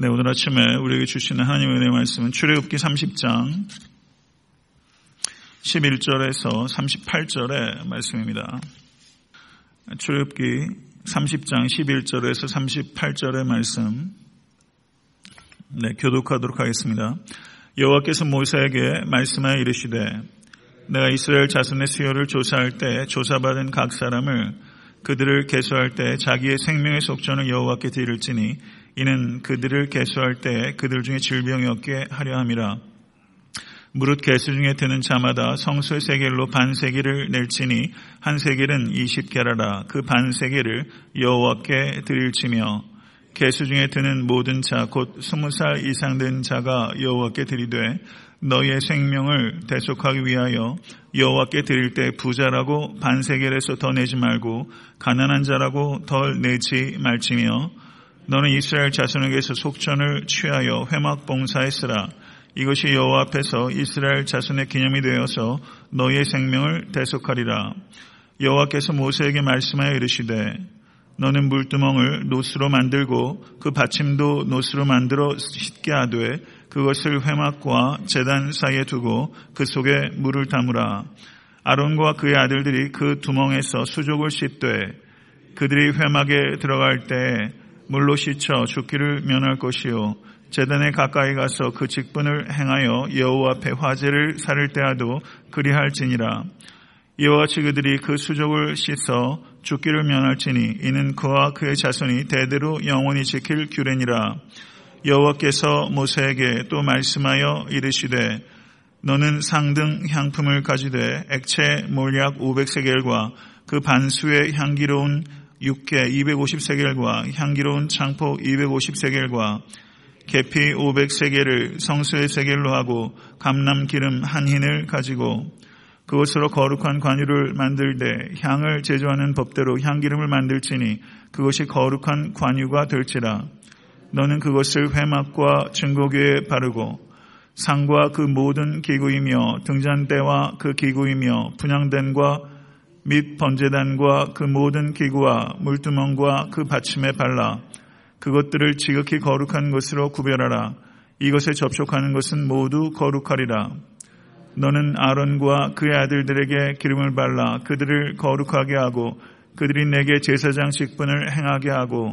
네, 오늘 아침에 우리에게 주시는 하나님의 은혜 말씀은 출애굽기 30장 11절에서 38절의 말씀입니다. 출애굽기 30장 11절에서 38절의 말씀 네, 교독하도록 하겠습니다. 여호와께서 모세에게 말씀하여 이르시되 내가 이스라엘 자손의 수요를 조사할 때 조사받은 각 사람을 그들을 개수할 때 자기의 생명의 속전을 여호와께 드릴지니 이는 그들을 개수할 때 그들 중에 질병이 없게 하려 함이라. 무릇 개수 중에 드는 자마다 성수의 세겔로 반세겔을 낼지니 한 세겔은 이십 개라라 그 반세겔을 여호와께 드릴지며 개수 중에 드는 모든 자 곧 스무 살 이상 된 자가 여호와께 드리되 너희의 생명을 대속하기 위하여 여호와께 드릴 때 부자라고 반세겔에서 더 내지 말고 가난한 자라고 덜 내지 말지며 너는 이스라엘 자손에게서 속전을 취하여 회막 봉사했으라. 이것이 여호와 앞에서 이스라엘 자손의 기념이 되어서 너희의 생명을 대속하리라. 여호와께서 모세에게 말씀하여 이르시되 너는 물두멍을 노스로 만들고 그 받침도 노스로 만들어 씻게 하되 그것을 회막과 재단 사이에 두고 그 속에 물을 담으라. 아론과 그의 아들들이 그 두멍에서 수족을 씻되 그들이 회막에 들어갈 때 물로 씻어 죽기를 면할 것이요. 재단에 가까이 가서 그 직분을 행하여 여호와 앞에 화제를 살을 때라도 그리할지니라. 이와 같이 그들이 그 수족을 씻어 죽기를 면할지니 이는 그와 그의 자손이 대대로 영원히 지킬 규례니라. 여호와께서 모세에게 또 말씀하여 이르시되 너는 상등 향품을 가지되 액체 몰약 500세겔과 그 반수의 향기로운 육개 250세겔과 향기로운 창포 250세겔과 계피 500세겔을 성수의 세겔로 하고 감람 기름 한 흰을 가지고 그것으로 거룩한 관유를 만들되 향을 제조하는 법대로 향기름을 만들지니 그것이 거룩한 관유가 될지라. 너는 그것을 회막과 증거교에 바르고 상과 그 모든 기구이며 등잔대와 그 기구이며 분양단과 및 번제단과 그 모든 기구와 물두멍과 그 받침에 발라 그것들을 지극히 거룩한 것으로 구별하라. 이것에 접촉하는 것은 모두 거룩하리라. 너는 아론과 그의 아들들에게 기름을 발라 그들을 거룩하게 하고 그들이 내게 제사장 직분을 행하게 하고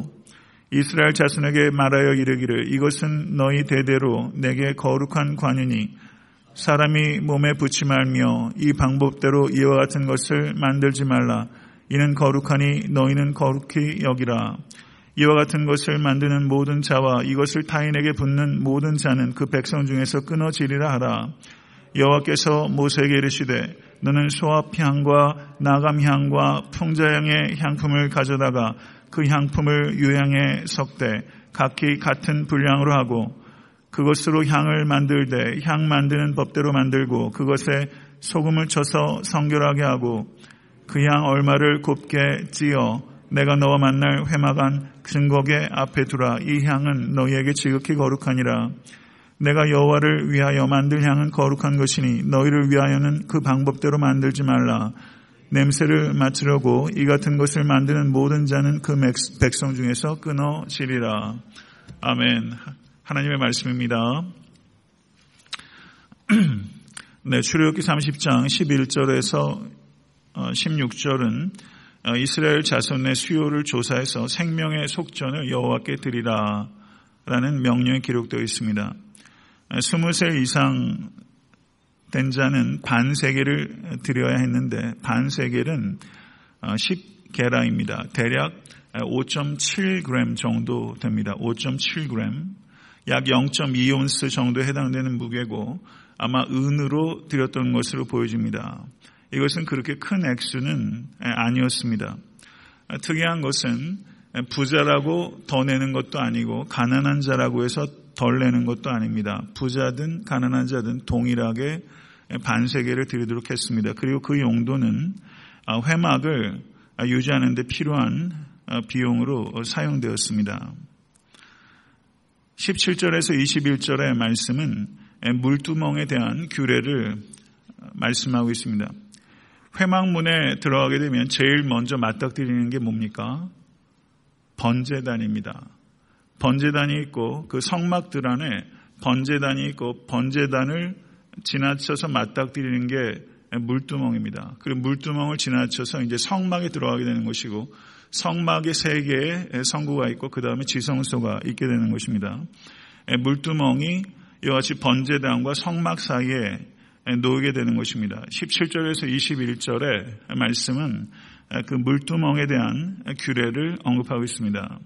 이스라엘 자손에게 말하여 이르기를 이것은 너희 대대로 내게 거룩한 관이니 사람이 몸에 붙이 말며 이 방법대로 이와 같은 것을 만들지 말라. 이는 거룩하니 너희는 거룩히 여기라. 이와 같은 것을 만드는 모든 자와 이것을 타인에게 붙는 모든 자는 그 백성 중에서 끊어지리라 하라. 여호와께서 모세에게 이르시되 너는 소합향과 나감향과 풍자향의 향품을 가져다가 그 향품을 유향에 섞되 각기 같은 분량으로 하고 그것으로 향을 만들 때 향 만드는 법대로 만들고 그것에 소금을 쳐서 성결하게 하고 그 향 얼마를 곱게 찌어 내가 너와 만날 회막안 증거계 앞에 두라. 이 향은 너희에게 지극히 거룩하니라. 내가 여호와를 위하여 만들 향은 거룩한 것이니 너희를 위하여는 그 방법대로 만들지 말라. 냄새를 맡으려고 이 같은 것을 만드는 모든 자는 그 백성 중에서 끊어지리라. 아멘 하나님의 말씀입니다. 네, 출애굽기 30장 11절에서 16절은 어, 어, 이스라엘 자손의 수요를 조사해서 생명의 속전을 여호와께 드리라 라는 명령이 기록되어 있습니다. 20세 이상 된 자는 반세계를 드려야 했는데 반세계는 10게라입니다. 어, 대략 5.7g 정도 됩니다. 5.7g. 약 0.2온스 정도에 해당되는 무게고 아마 은으로 드렸던 것으로 보여집니다. 이것은 그렇게 큰 액수는 아니었습니다. 특이한 것은 부자라고 더 내는 것도 아니고 가난한 자라고 해서 덜 내는 것도 아닙니다. 부자든 가난한 자든 동일하게 반세계를 드리도록 했습니다. 그리고 그 용도는 회막을 유지하는 데 필요한 비용으로 사용되었습니다. 17절에서 21절의 말씀은 물두멍에 대한 규례를 말씀하고 있습니다. 회막문에 들어가게 되면 제일 먼저 맞닥뜨리는 게 뭡니까? 번제단입니다. 번제단이 있고 그 성막들 안에 번제단이 있고 번제단을 지나쳐서 맞닥뜨리는 게 물두멍입니다. 그리고 물두멍을 지나쳐서 이제 성막에 들어가게 되는 것이고 성막에 세 개의 성구가 있고 그 다음에 지성소가 있게 되는 것입니다. 물두멍이 이와 같이 번제단과 성막 사이에 놓이게 되는 것입니다. 17절에서 21절의 말씀은 그 물두멍에 대한 규례를 언급하고 있습니다.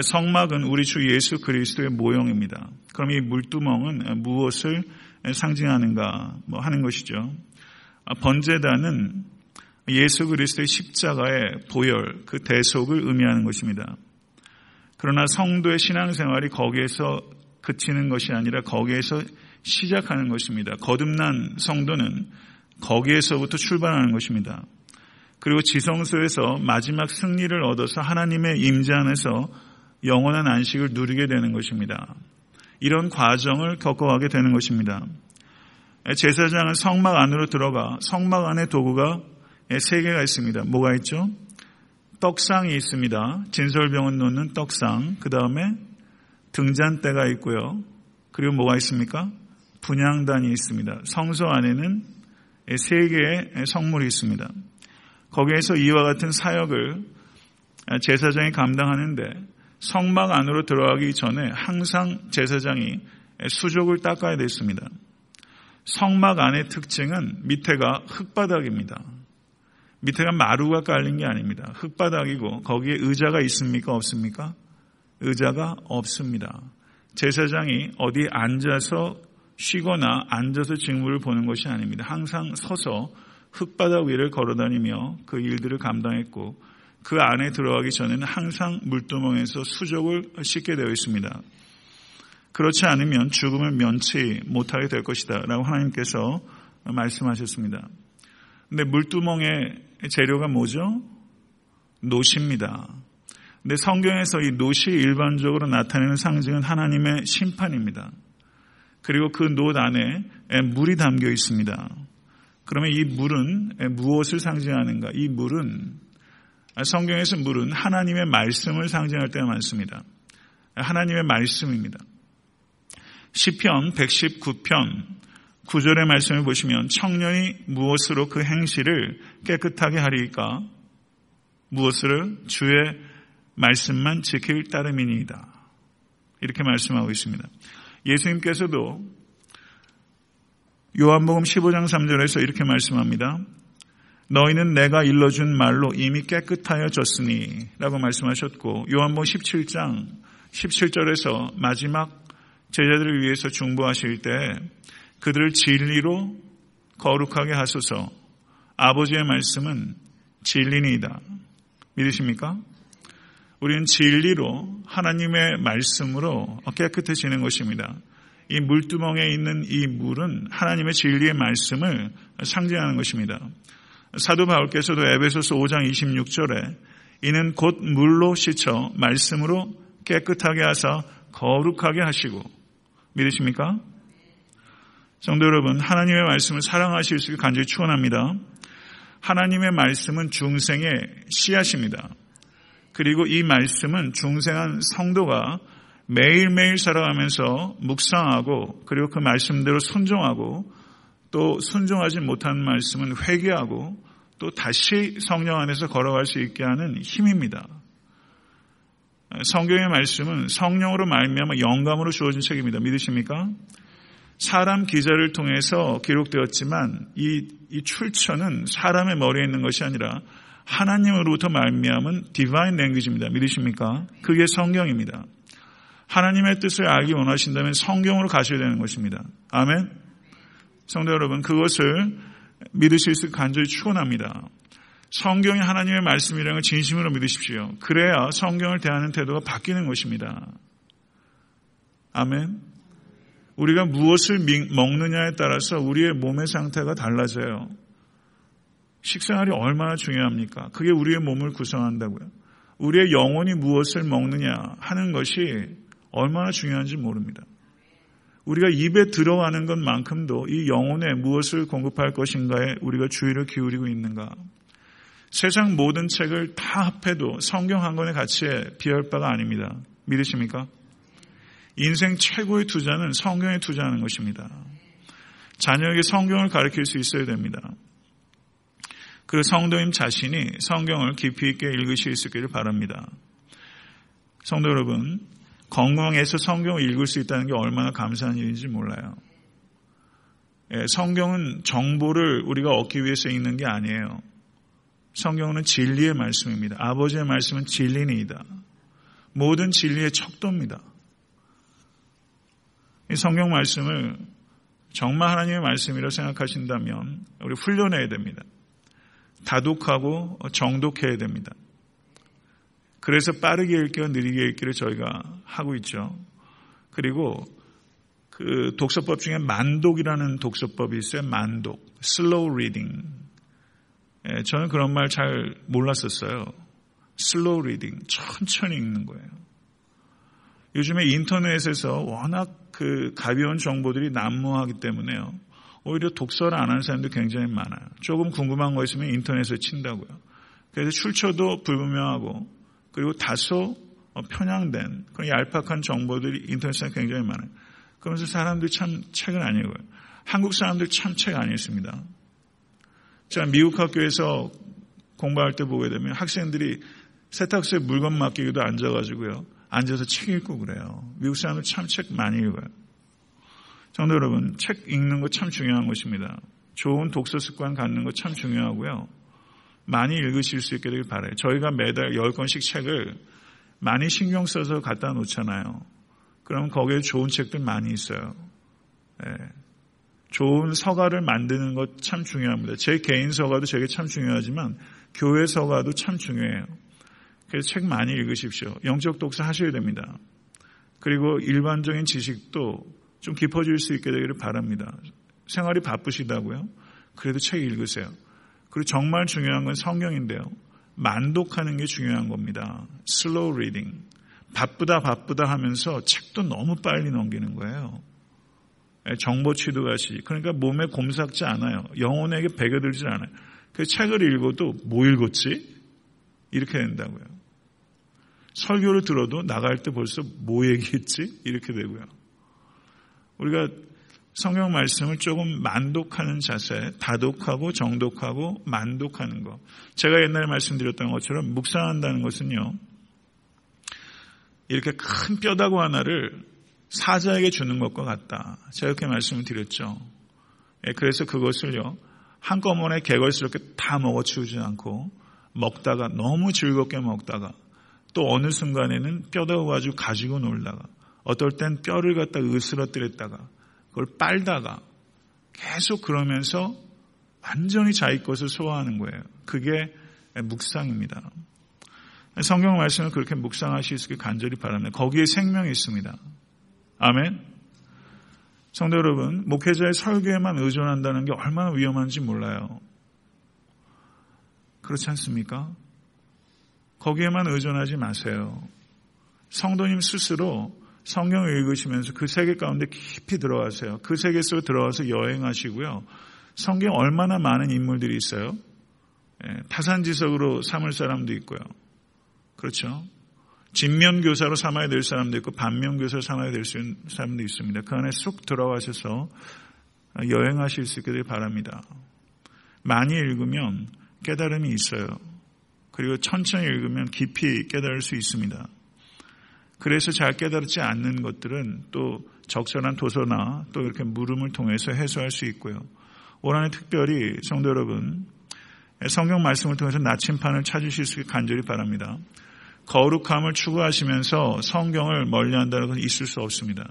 성막은 우리 주 예수 그리스도의 모형입니다. 그럼 이 물두멍은 무엇을 상징하는가 뭐 하는 것이죠. 번제단은 예수 그리스도의 십자가의 보혈, 그 대속을 의미하는 것입니다. 그러나 성도의 신앙생활이 거기에서 그치는 것이 아니라 거기에서 시작하는 것입니다. 거듭난 성도는 거기에서부터 출발하는 것입니다. 그리고 지성소에서 마지막 승리를 얻어서 하나님의 임재 안에서 영원한 안식을 누리게 되는 것입니다. 이런 과정을 겪어가게 되는 것입니다. 제사장은 성막 안으로 들어가 성막 안에 도구가 세 개가 있습니다. 뭐가 있죠? 떡상이 있습니다. 진설병원 놓는 떡상. 그 다음에 등잔대가 있고요. 그리고 뭐가 있습니까? 분양단이 있습니다. 성소 안에는 세 개의 성물이 있습니다. 거기에서 이와 같은 사역을 제사장이 감당하는데 성막 안으로 들어가기 전에 항상 제사장이 수족을 닦아야 됐습니다. 성막 안의 특징은 밑에가 흙바닥입니다. 밑에가 마루가 깔린 게 아닙니다. 흙바닥이고 거기에 의자가 있습니까? 없습니까? 의자가 없습니다. 제사장이 어디 앉아서 쉬거나 앉아서 직무를 보는 것이 아닙니다. 항상 서서 흙바닥 위를 걸어다니며 그 일들을 감당했고 그 안에 들어가기 전에는 항상 물두멍에서 수족을 씻게 되어 있습니다. 그렇지 않으면 죽음을 면치 못하게 될 것이다. 라고 하나님께서 말씀하셨습니다. 근데 물두멍의 재료가 뭐죠? 노시입니다. 근데 성경에서 이 노시 일반적으로 나타내는 상징은 하나님의 심판입니다. 그리고 그노 안에 물이 담겨 있습니다. 그러면 이 물은 무엇을 상징하는가? 이 물은 성경에서 물은 하나님의 말씀을 상징할 때가 많습니다. 하나님의 말씀입니다. 시편 119편 9절의 말씀을 보시면 청년이 무엇으로 그 행실을 깨끗하게 하리까? 무엇을 주의 말씀만 지킬 따름이니이다. 이렇게 말씀하고 있습니다. 예수님께서도 요한복음 15장 3절에서 이렇게 말씀합니다. 너희는 내가 일러준 말로 이미 깨끗하여졌으니 라고 말씀하셨고 요한복음 17장 17절에서 마지막 제자들을 위해서 중보하실 때 그들을 진리로 거룩하게 하소서 아버지의 말씀은 진리니이다. 믿으십니까? 우리는 진리로 하나님의 말씀으로 깨끗해지는 것입니다. 이 물두멍에 있는 이 물은 하나님의 진리의 말씀을 상징하는 것입니다. 사도 바울께서도 에베소서 5장 26절에 이는 곧 물로 씻어 말씀으로 깨끗하게 하사 거룩하게 하시고 믿으십니까? 성도 여러분, 하나님의 말씀을 사랑하실 수 있게 간절히 축원합니다. 하나님의 말씀은 중생의 씨앗입니다. 그리고 이 말씀은 중생한 성도가 매일매일 살아가면서 묵상하고 그리고 그 말씀대로 순종하고 또 순종하지 못한 말씀은 회개하고 또 다시 성령 안에서 걸어갈 수 있게 하는 힘입니다. 성경의 말씀은 성령으로 말미암아 영감으로 주어진 책입니다. 믿으십니까? 사람 기자를 통해서 기록되었지만 이, 이 출처는 사람의 머리에 있는 것이 아니라 하나님으로부터 말미암은 디바인 랭귀지입니다. 믿으십니까? 그게 성경입니다. 하나님의 뜻을 알기 원하신다면 성경으로 가셔야 되는 것입니다. 아멘. 성도 여러분, 그것을 믿으실 수 간절히 축원합니다. 성경이 하나님의 말씀이라는 걸 진심으로 믿으십시오. 그래야 성경을 대하는 태도가 바뀌는 것입니다. 아멘. 우리가 무엇을 먹느냐에 따라서 우리의 몸의 상태가 달라져요. 식생활이 얼마나 중요합니까? 그게 우리의 몸을 구성한다고요. 우리의 영혼이 무엇을 먹느냐 하는 것이 얼마나 중요한지 모릅니다. 우리가 입에 들어가는 것만큼도 이 영혼에 무엇을 공급할 것인가에 우리가 주의를 기울이고 있는가. 세상 모든 책을 다 합해도 성경 한 권의 가치에 비할 바가 아닙니다. 믿으십니까? 인생 최고의 투자는 성경에 투자하는 것입니다. 자녀에게 성경을 가르칠 수 있어야 됩니다. 그 성도님 자신이 성경을 깊이 있게 읽으실 수 있기를 바랍니다. 성도 여러분, 건강해서 성경을 읽을 수 있다는 게 얼마나 감사한 일인지 몰라요. 예, 성경은 정보를 우리가 얻기 위해서 읽는 게 아니에요. 성경은 진리의 말씀입니다. 아버지의 말씀은 진리니이다. 모든 진리의 척도입니다. 이 성경 말씀을 정말 하나님의 말씀이라고 생각하신다면 우리 훈련해야 됩니다. 다독하고 정독해야 됩니다. 그래서 빠르게 읽기와 느리게 읽기를 저희가 하고 있죠. 그리고 그 독서법 중에 만독이라는 독서법이 있어요. 만독. slow reading. 예, 저는 그런 말 잘 몰랐었어요. slow reading. 천천히 읽는 거예요. 요즘에 인터넷에서 워낙 그 가벼운 정보들이 난무하기 때문에요. 오히려 독서를 안 하는 사람도 굉장히 많아요. 조금 궁금한 거 있으면 인터넷에 친다고요. 그래서 출처도 불분명하고 그리고 다소 어, 편향된 그런 얄팍한 정보들이 인터넷에 굉장히 많아요. 그러면서 사람들이 참안 읽어요. 한국 사람들 참 책 안 읽습니다. 제가 미국 학교에서 공부할 때 보게 되면 학생들이 세탁소에 물건 맡기기도 앉아가지고요. 앉아서 책 읽고 그래요. 미국 사람들 참 책 많이 읽어요. 정도 여러분, 책 읽는 거 참 중요한 것입니다. 좋은 독서 습관 갖는 거 참 중요하고요. 많이 읽으실 수 있게 되길 바라요. 저희가 매달 10권씩 책을 많이 신경 써서 갖다 놓잖아요. 그럼 거기에 좋은 책들 많이 있어요. 네. 좋은 서가를 만드는 것 참 중요합니다. 제 개인 서가도 되게 참 중요하지만 교회 서가도 참 중요해요. 그래서 책 많이 읽으십시오. 영적 독서 하셔야 됩니다. 그리고 일반적인 지식도 좀 깊어질 수 있게 되기를 바랍니다. 생활이 바쁘시다고요? 그래도 책 읽으세요. 그리고 정말 중요한 건 성경인데요. 만독하는 게 중요한 겁니다. Slow reading. 바쁘다 바쁘다 하면서 책도 너무 빨리 넘기는 거예요. 예, 정보 취득하시. 그러니까 몸에 곰삭지 않아요. 영혼에게 배겨들지 않아요. 그 책을 읽어도 뭐 읽었지? 이렇게 된다고요. 설교를 들어도 나갈 때 벌써 뭐 얘기했지? 이렇게 되고요. 우리가 성경 말씀을 조금 만독하는 자세, 다독하고 정독하고 만독하는 것. 제가 옛날에 말씀드렸던 것처럼 묵상한다는 것은요. 이렇게 큰 뼈다구 하나를 사자에게 주는 것과 같다. 제가 이렇게 말씀을 드렸죠. 예, 그래서 그것을요. 한꺼번에 개걸스럽게 다 먹어치우지 않고 먹다가 너무 즐겁게 먹다가 또 어느 순간에는 뼈다구 가지고 가지고 놀다가 어떨 땐 뼈를 갖다 으스러뜨렸다가 그걸 빨다가 계속 그러면서 완전히 자기 것을 소화하는 거예요. 그게 묵상입니다. 성경 말씀을 그렇게 묵상하실 수 있게 간절히 바랍니다. 거기에 생명이 있습니다. 아멘. 성도 여러분, 목회자의 설교에만 의존한다는 게 얼마나 위험한지 몰라요. 그렇지 않습니까? 거기에만 의존하지 마세요. 성도님 스스로 성경을 읽으시면서 그 세계 가운데 깊이 들어가세요. 그 세계 속에 들어가서 여행하시고요. 성경 얼마나 많은 인물들이 있어요. 예, 타산지석으로 삼을 사람도 있고요. 그렇죠. 진면교사로 삼아야 될 사람도 있고 반면교사로 삼아야 될 사람도 있습니다. 그 안에 쑥 들어가셔서 여행하실 수 있기를 바랍니다. 많이 읽으면 깨달음이 있어요. 그리고 천천히 읽으면 깊이 깨달을 수 있습니다. 그래서 잘 깨달지 않는 것들은 또 적절한 도서나 또 이렇게 물음을 통해서 해소할 수 있고요. 올 한해 특별히 성도 여러분 성경 말씀을 통해서 나침판을 찾으실 수 있게 간절히 바랍니다. 거룩함을 추구하시면서 성경을 멀리한다는 건 있을 수 없습니다.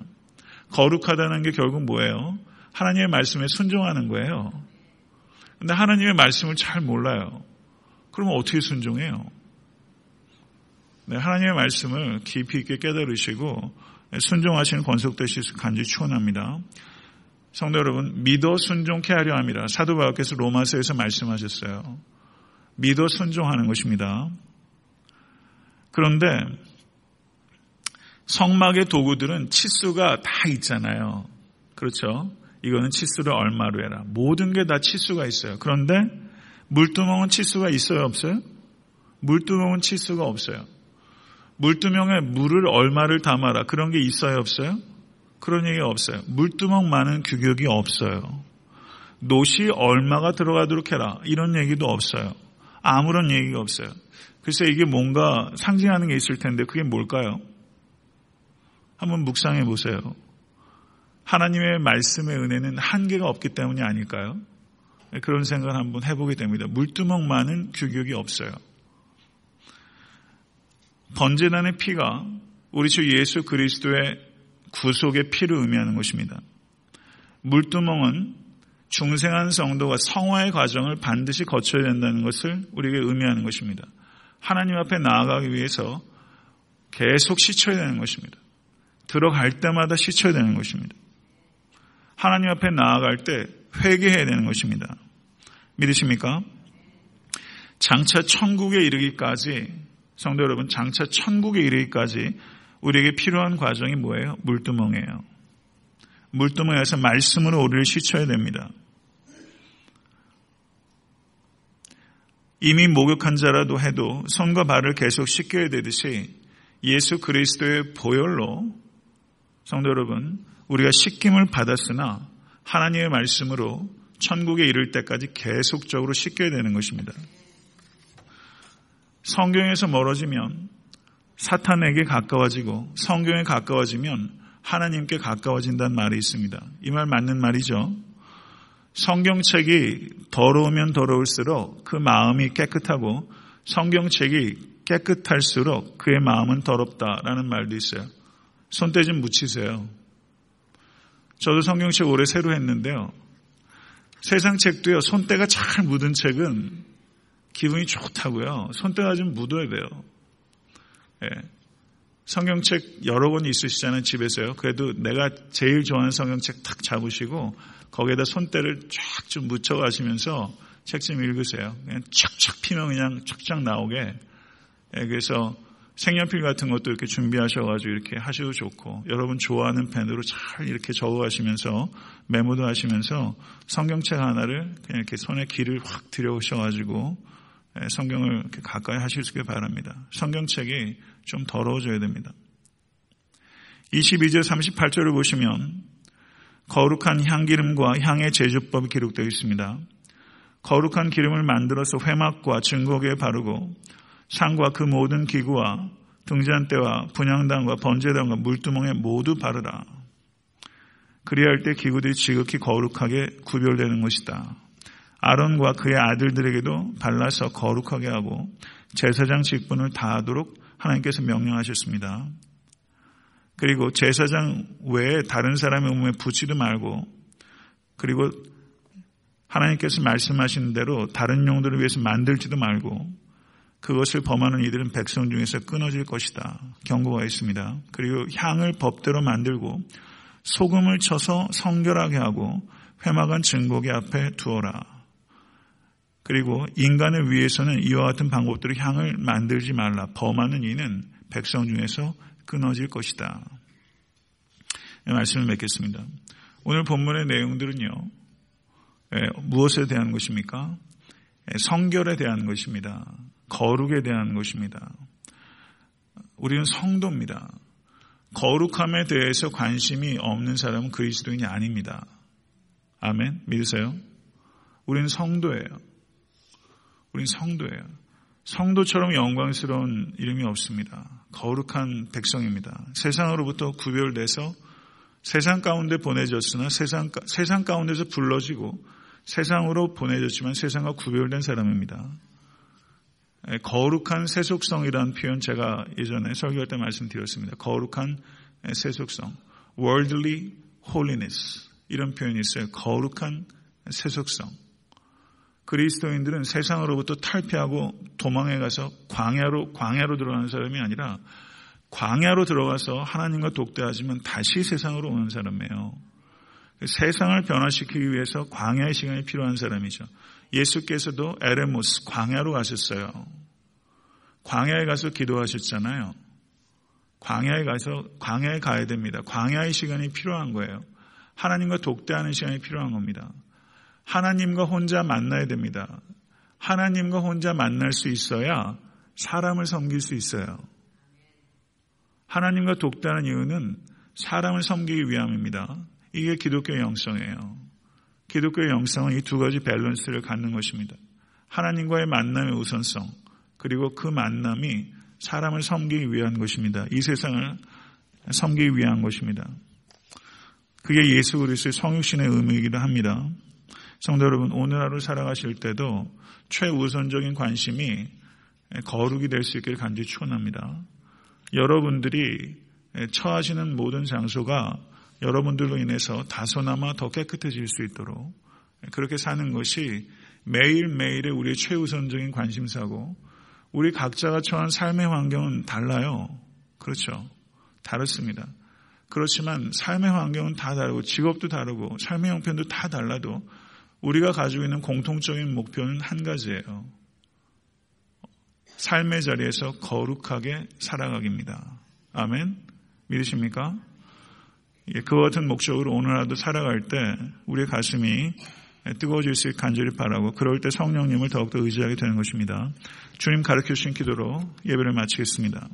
거룩하다는 게 결국 뭐예요? 하나님의 말씀에 순종하는 거예요. 근데 하나님의 말씀을 잘 몰라요. 그러면 어떻게 순종해요? 네, 하나님의 말씀을 깊이 있게 깨달으시고 순종하시는 권속되실 수 간절히 축원합니다. 성도 여러분, 믿어 순종케 하려 함이라 사도 바울께서 로마서에서 말씀하셨어요. 믿어 순종하는 것입니다. 그런데 성막의 도구들은 치수가 다 있잖아요. 그렇죠? 이거는 치수를 얼마로 해라. 모든 게 다 치수가 있어요. 그런데 물두멍은 치수가 있어요, 없어요? 물두멍은 치수가 없어요. 물두멍에 물을 얼마를 담아라. 그런 게 있어요, 없어요? 그런 얘기 없어요. 물두멍 많은 규격이 없어요. 노시 얼마가 들어가도록 해라. 이런 얘기도 없어요. 아무런 얘기가 없어요. 글쎄 이게 뭔가 상징하는 게 있을 텐데 그게 뭘까요? 한번 묵상해 보세요. 하나님의 말씀의 은혜는 한계가 없기 때문이 아닐까요? 그런 생각을 한번 해보게 됩니다. 물두멍 많은 규격이 없어요. 번제단의 피가 우리 주 예수 그리스도의 구속의 피를 의미하는 것입니다. 물두멍은 중생한 성도가 성화의 과정을 반드시 거쳐야 된다는 것을 우리에게 의미하는 것입니다. 하나님 앞에 나아가기 위해서 계속 씻어야 되는 것입니다. 들어갈 때마다 씻어야 되는 것입니다. 하나님 앞에 나아갈 때 회개해야 되는 것입니다. 믿으십니까? 장차 천국에 이르기까지 성도 여러분 장차 천국에 이르기까지 우리에게 필요한 과정이 뭐예요? 물두멍이에요. 물두멍에서 말씀으로 우리를 씻어야 됩니다. 이미 목욕한 자라도 해도 손과 발을 계속 씻겨야 되듯이 예수 그리스도의 보혈로 성도 여러분 우리가 씻김을 받았으나 하나님의 말씀으로 천국에 이를 때까지 계속적으로 씻겨야 되는 것입니다. 성경에서 멀어지면 사탄에게 가까워지고 성경에 가까워지면 하나님께 가까워진다는 말이 있습니다. 이 말 맞는 말이죠. 성경책이 더러우면 더러울수록 그 마음이 깨끗하고 성경책이 깨끗할수록 그의 마음은 더럽다라는 말도 있어요. 손대 좀 묻히세요. 저도 성경책 오래 새로 했는데요. 세상 책도요, 손때가 잘 묻은 책은 기분이 좋다고요. 손때가 좀 묻어야 돼요. 예. 성경책 여러 권 있으시잖아요, 집에서요. 그래도 내가 제일 좋아하는 성경책 탁 잡으시고 거기에다 손때를 쫙 좀 묻혀 가시면서 책 좀 읽으세요. 그냥 촥촥 피면 그냥 촥촥 나오게. 예, 그래서 색연필 같은 것도 이렇게 준비하셔가지고 이렇게 하셔도 좋고 여러분 좋아하는 펜으로 잘 이렇게 적어가시면서 메모도 하시면서 성경책 하나를 그냥 이렇게 손에 길을 확 들여오셔가지고 예, 성경을 이렇게 가까이 하시길 바랍니다. 성경책이 좀 더러워져야 됩니다. 22절 38절을 보시면 거룩한 향기름과 향의 제조법이 기록되어 있습니다. 거룩한 기름을 만들어서 회막과 증거기에 바르고 상과 그 모든 기구와 등잔대와 분양단과 번제단과 물두멍에 모두 바르라. 그리할 때 기구들이 지극히 거룩하게 구별되는 것이다. 아론과 그의 아들들에게도 발라서 거룩하게 하고 제사장 직분을 다하도록 하나님께서 명령하셨습니다. 그리고 제사장 외에 다른 사람의 몸에 붙이도 말고 그리고 하나님께서 말씀하신 대로 다른 용도를 위해서 만들지도 말고 그것을 범하는 이들은 백성 중에서 끊어질 것이다. 경고가 있습니다. 그리고 향을 법대로 만들고 소금을 쳐서 성결하게 하고 회막한 증거기 앞에 두어라. 그리고 인간을 위해서는 이와 같은 방법대로 향을 만들지 말라. 범하는 이는 백성 중에서 끊어질 것이다. 말씀을 맺겠습니다. 오늘 본문의 내용들은요, 예, 무엇에 대한 것입니까? 예, 성결에 대한 것입니다. 거룩에 대한 것입니다. 우리는 성도입니다. 거룩함에 대해서 관심이 없는 사람은 그리스도인이 아닙니다. 아멘. 믿으세요? 우리는 성도예요. 우리는 성도예요. 성도처럼 영광스러운 이름이 없습니다. 거룩한 백성입니다. 세상으로부터 구별돼서 세상 가운데 보내졌으나 세상, 세상 가운데서 불러지고 세상으로 보내졌지만 세상과 구별된 사람입니다. 거룩한 세속성이라는 표현 제가 예전에 설교할 때 말씀드렸습니다. 거룩한 세속성. worldly holiness. 이런 표현이 있어요. 거룩한 세속성. 그리스도인들은 세상으로부터 탈피하고 도망해 가서 광야로, 광야로 들어가는 사람이 아니라 광야로 들어가서 하나님과 독대하지만 다시 세상으로 오는 사람이에요. 세상을 변화시키기 위해서 광야의 시간이 필요한 사람이죠. 예수께서도 에레모스 광야로 가셨어요. 광야에 가서 기도하셨잖아요. 광야에 가서 광야에 가야 됩니다. 광야의 시간이 필요한 거예요. 하나님과 독대하는 시간이 필요한 겁니다. 하나님과 혼자 만나야 됩니다. 하나님과 혼자 만날 수 있어야 사람을 섬길 수 있어요. 하나님과 돕다는 이유는 사람을 섬기기 위함입니다. 이게 기독교의 영성이에요. 기독교의 영성은 이 두 가지 밸런스를 갖는 것입니다. 하나님과의 만남의 우선성, 그리고 그 만남이 사람을 섬기기 위한 것입니다. 이 세상을 섬기기 위한 것입니다. 그게 예수 그리스도의 성육신의 의미이기도 합니다. 성도 여러분, 오늘 하루 살아가실 때도 최우선적인 관심이 거룩이 될 수 있기를 간절히 축원합니다. 여러분들이 처하시는 모든 장소가 여러분들로 인해서 다소나마 더 깨끗해질 수 있도록 그렇게 사는 것이 매일매일의 우리의 최우선적인 관심사고 우리 각자가 처한 삶의 환경은 달라요. 그렇죠. 다릅니다. 그렇지만 삶의 환경은 다 다르고 직업도 다르고 삶의 형편도 다 달라도 우리가 가지고 있는 공통적인 목표는 한 가지예요. 삶의 자리에서 거룩하게 살아가기입니다. 아멘. 믿으십니까? 예, 그와 같은 목적으로 오늘라도 살아갈 때 우리의 가슴이 뜨거워질 수 있게 간절히 바라고 그럴 때 성령님을 더욱더 의지하게 되는 것입니다. 주님 가르쳐 주신 기도로 예배를 마치겠습니다.